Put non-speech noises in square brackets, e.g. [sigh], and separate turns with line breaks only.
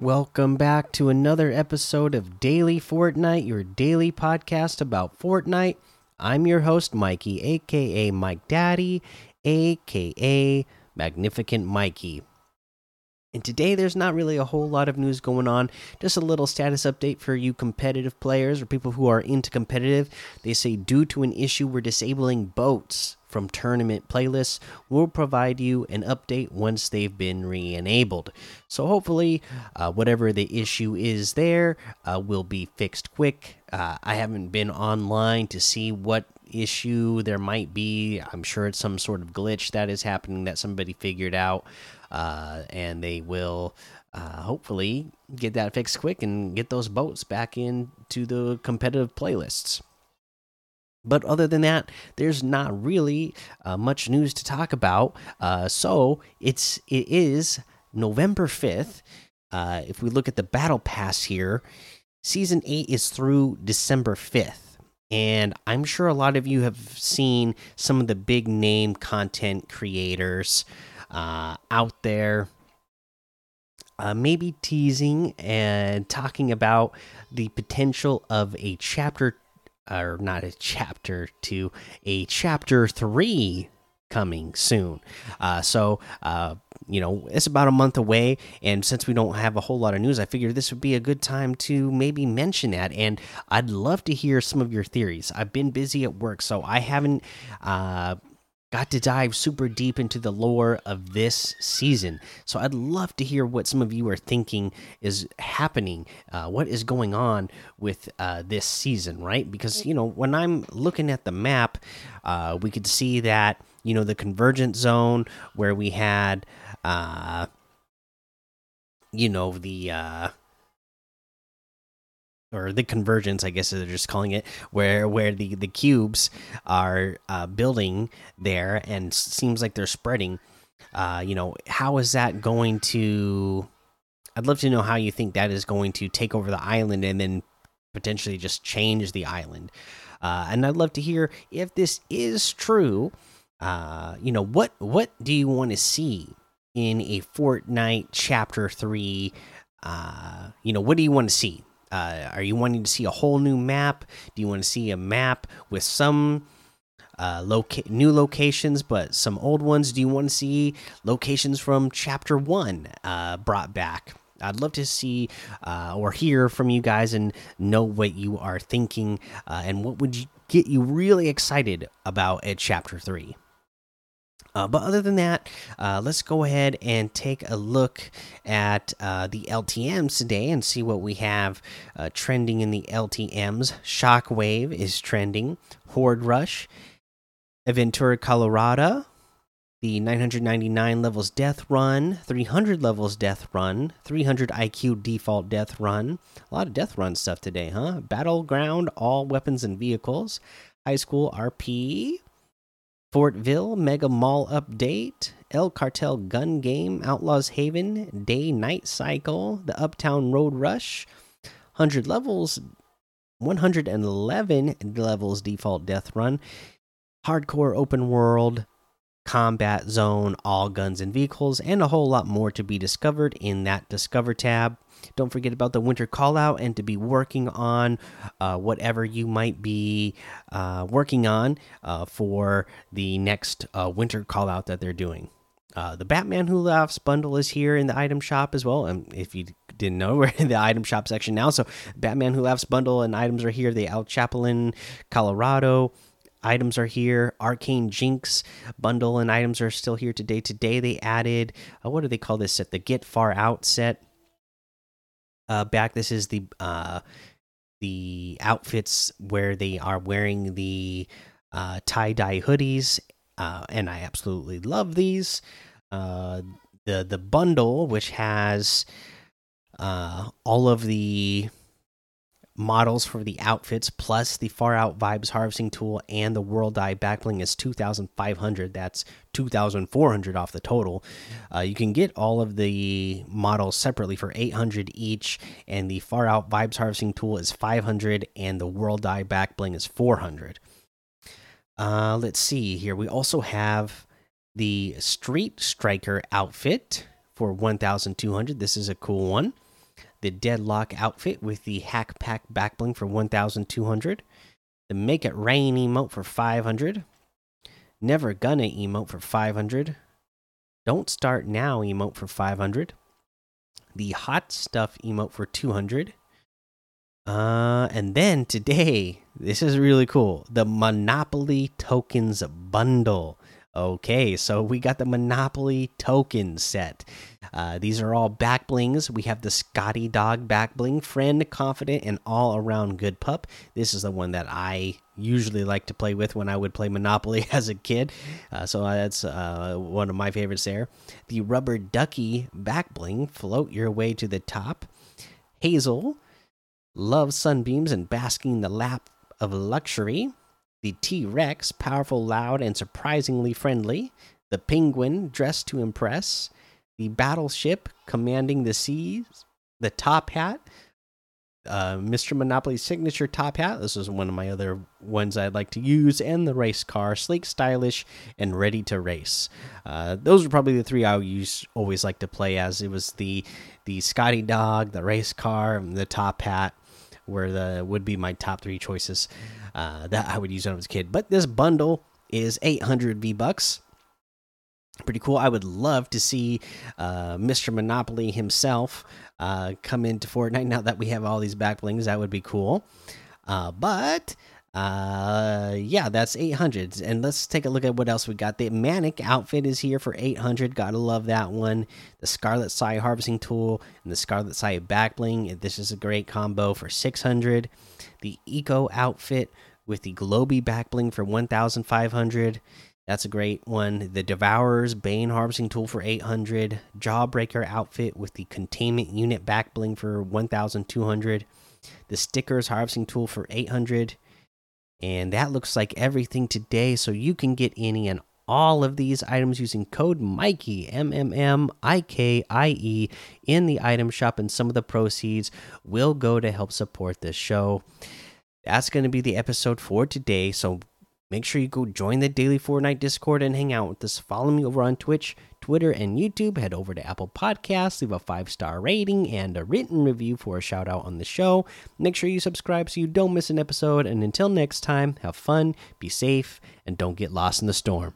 Welcome back to another episode of Daily Fortnite, your daily podcast about Fortnite. I'm your host, Mikey, aka Mike Daddy, aka Magnificent Mikey. And today there's not really a whole lot of news going on, just a little status update for you competitive players or people who are into competitive. They say due to an issue we're disabling boats from tournament playlists, we'll provide you an update once they've been re-enabled. So hopefully, uh, whatever the issue is there uh, will be fixed quick. Uh, I haven't been online to see what issue there might be. I'm sure it's some sort of glitch that is happening that somebody figured out, uh, and they will uh, hopefully get that fixed quick and get those boats back into the competitive playlists. But other than that, there's not really uh, much news to talk about. Uh, so it's it is November fifth. Uh, if we look at the battle pass here, season eight is through December fifth, and I'm sure a lot of you have seen some of the big name content creators uh, out there. Uh, maybe teasing and talking about the potential of a chapter or not a chapter two, a chapter three coming soon. Uh, so, uh, you know, it's about a month away, and since we don't have a whole lot of news, I figured this would be a good time to maybe mention that. And I'd love to hear some of your theories. I've been busy at work, so I haven't. Uh, got to dive super deep into the lore of this season. So I'd love to hear what some of you are thinking is happening. Uh, what is going on with uh, this season, right? Because, you know, when I'm looking at the map, uh, we could see that, you know, the convergent zone where we had, uh, you know, the uh, or the convergence i guess they're just calling it where where the the cubes are uh, building there and seems like they're spreading. Uh, you know how is that going to i'd love to know how you think that is going to take over the island and then potentially just change the island. Uh, and i'd love to hear if this is true uh, you know what what do you want to see in a fortnite chapter 3 uh, you know what do you want to see uh, are you wanting to see a whole new map? Do you want to see a map with some uh, loca new locations, but some old ones? Do you want to see locations from Chapter One uh, brought back? I'd love to see uh, or hear from you guys and know what you are thinking uh, and what would you get you really excited about at Chapter Three. Uh, but other than that, uh, let's go ahead and take a look at uh, the LTMs today and see what we have uh, trending in the LTMs. Shockwave is trending, Horde Rush, Aventura Colorado, the 999 levels death run, 300 levels death run, 300 IQ default death run. A lot of death run stuff today, huh? Battleground, all weapons and vehicles. High school RP, Fortville Mega Mall Update, El Cartel Gun Game, Outlaws Haven, Day Night Cycle, the Uptown Road Rush, 100 levels, 111 levels default death run, Hardcore Open World, Combat Zone, all guns and vehicles, and a whole lot more to be discovered in that Discover tab. Don't forget about the winter callout and to be working on uh, whatever you might be uh, working on uh, for the next uh, winter callout that they're doing. Uh, the Batman Who Laughs bundle is here in the item shop as well. And if you didn't know, [laughs] we're in the item shop section now. So, Batman Who Laughs bundle and items are here. The El Chapulín, Colorado items are here. Arcane Jinx bundle and items are still here today. Today they added uh, what do they call this set? The Get Far Out set. Uh, back this is the uh, the outfits where they are wearing the uh, tie dye hoodies, uh, and I absolutely love these. Uh, the the bundle which has uh, all of the models for the outfits plus the far out vibes harvesting tool and the world eye backbling is 2500 that's 2400 off the total. Uh, you can get all of the models separately for 800 each and the far out vibes harvesting tool is 500 and the world eye backbling is 400 uh, let's see here. We also have the street striker outfit for 1200 this is a cool one the Deadlock outfit with the Hack Pack back bling for 1,200. The Make It Rain emote for 500. Never Gonna emote for 500. Don't Start Now emote for 500. The Hot Stuff emote for 200. Uh, and then today, [laughs] this is really cool. The Monopoly Tokens Bundle. Okay, so we got the Monopoly token set. Uh, these are all back blings. We have the Scotty Dog back bling, friend, confident, and all around good pup. This is the one that I usually like to play with when I would play Monopoly [laughs] as a kid. Uh, so that's uh, one of my favorites there. The Rubber Ducky back bling, float your way to the top. Hazel, love sunbeams and basking in the lap of luxury the T Rex, powerful, loud, and surprisingly friendly, the Penguin, dressed to impress, the Battleship, commanding the seas, the Top Hat, uh, Mr. Monopoly's signature top hat. This is one of my other ones I'd like to use, and the race car, sleek, stylish, and ready to race. Uh, those are probably the three I use, always like to play as. It was the the Scotty Dog, the race car, and the top hat, where the would be my top three choices uh, that I would use when I was a kid. But this bundle is 800 V bucks. Pretty cool. I would love to see uh, Mr. Monopoly himself uh, come into Fortnite now that we have all these back blings. That would be cool. Uh, but uh yeah that's 800 and let's take a look at what else we got. The manic outfit is here for 800 gotta love that one. The scarlet sai harvesting tool and the scarlet sai back bling. This is a great combo for 600 the eco outfit with the globy back bling for 1500 that's a great one. The devourer's bane harvesting tool for 800 jawbreaker outfit with the containment unit back bling for 1200 the stickers harvesting tool for 800 and that looks like everything today. So you can get any and all of these items using code Mikey M M M I K I E in the item shop, and some of the proceeds will go to help support this show. That's going to be the episode for today. So make sure you go join the daily Fortnite Discord and hang out with us. Follow me over on Twitch, Twitter, and YouTube. Head over to Apple Podcasts, leave a five star rating and a written review for a shout out on the show. Make sure you subscribe so you don't miss an episode. And until next time, have fun, be safe, and don't get lost in the storm.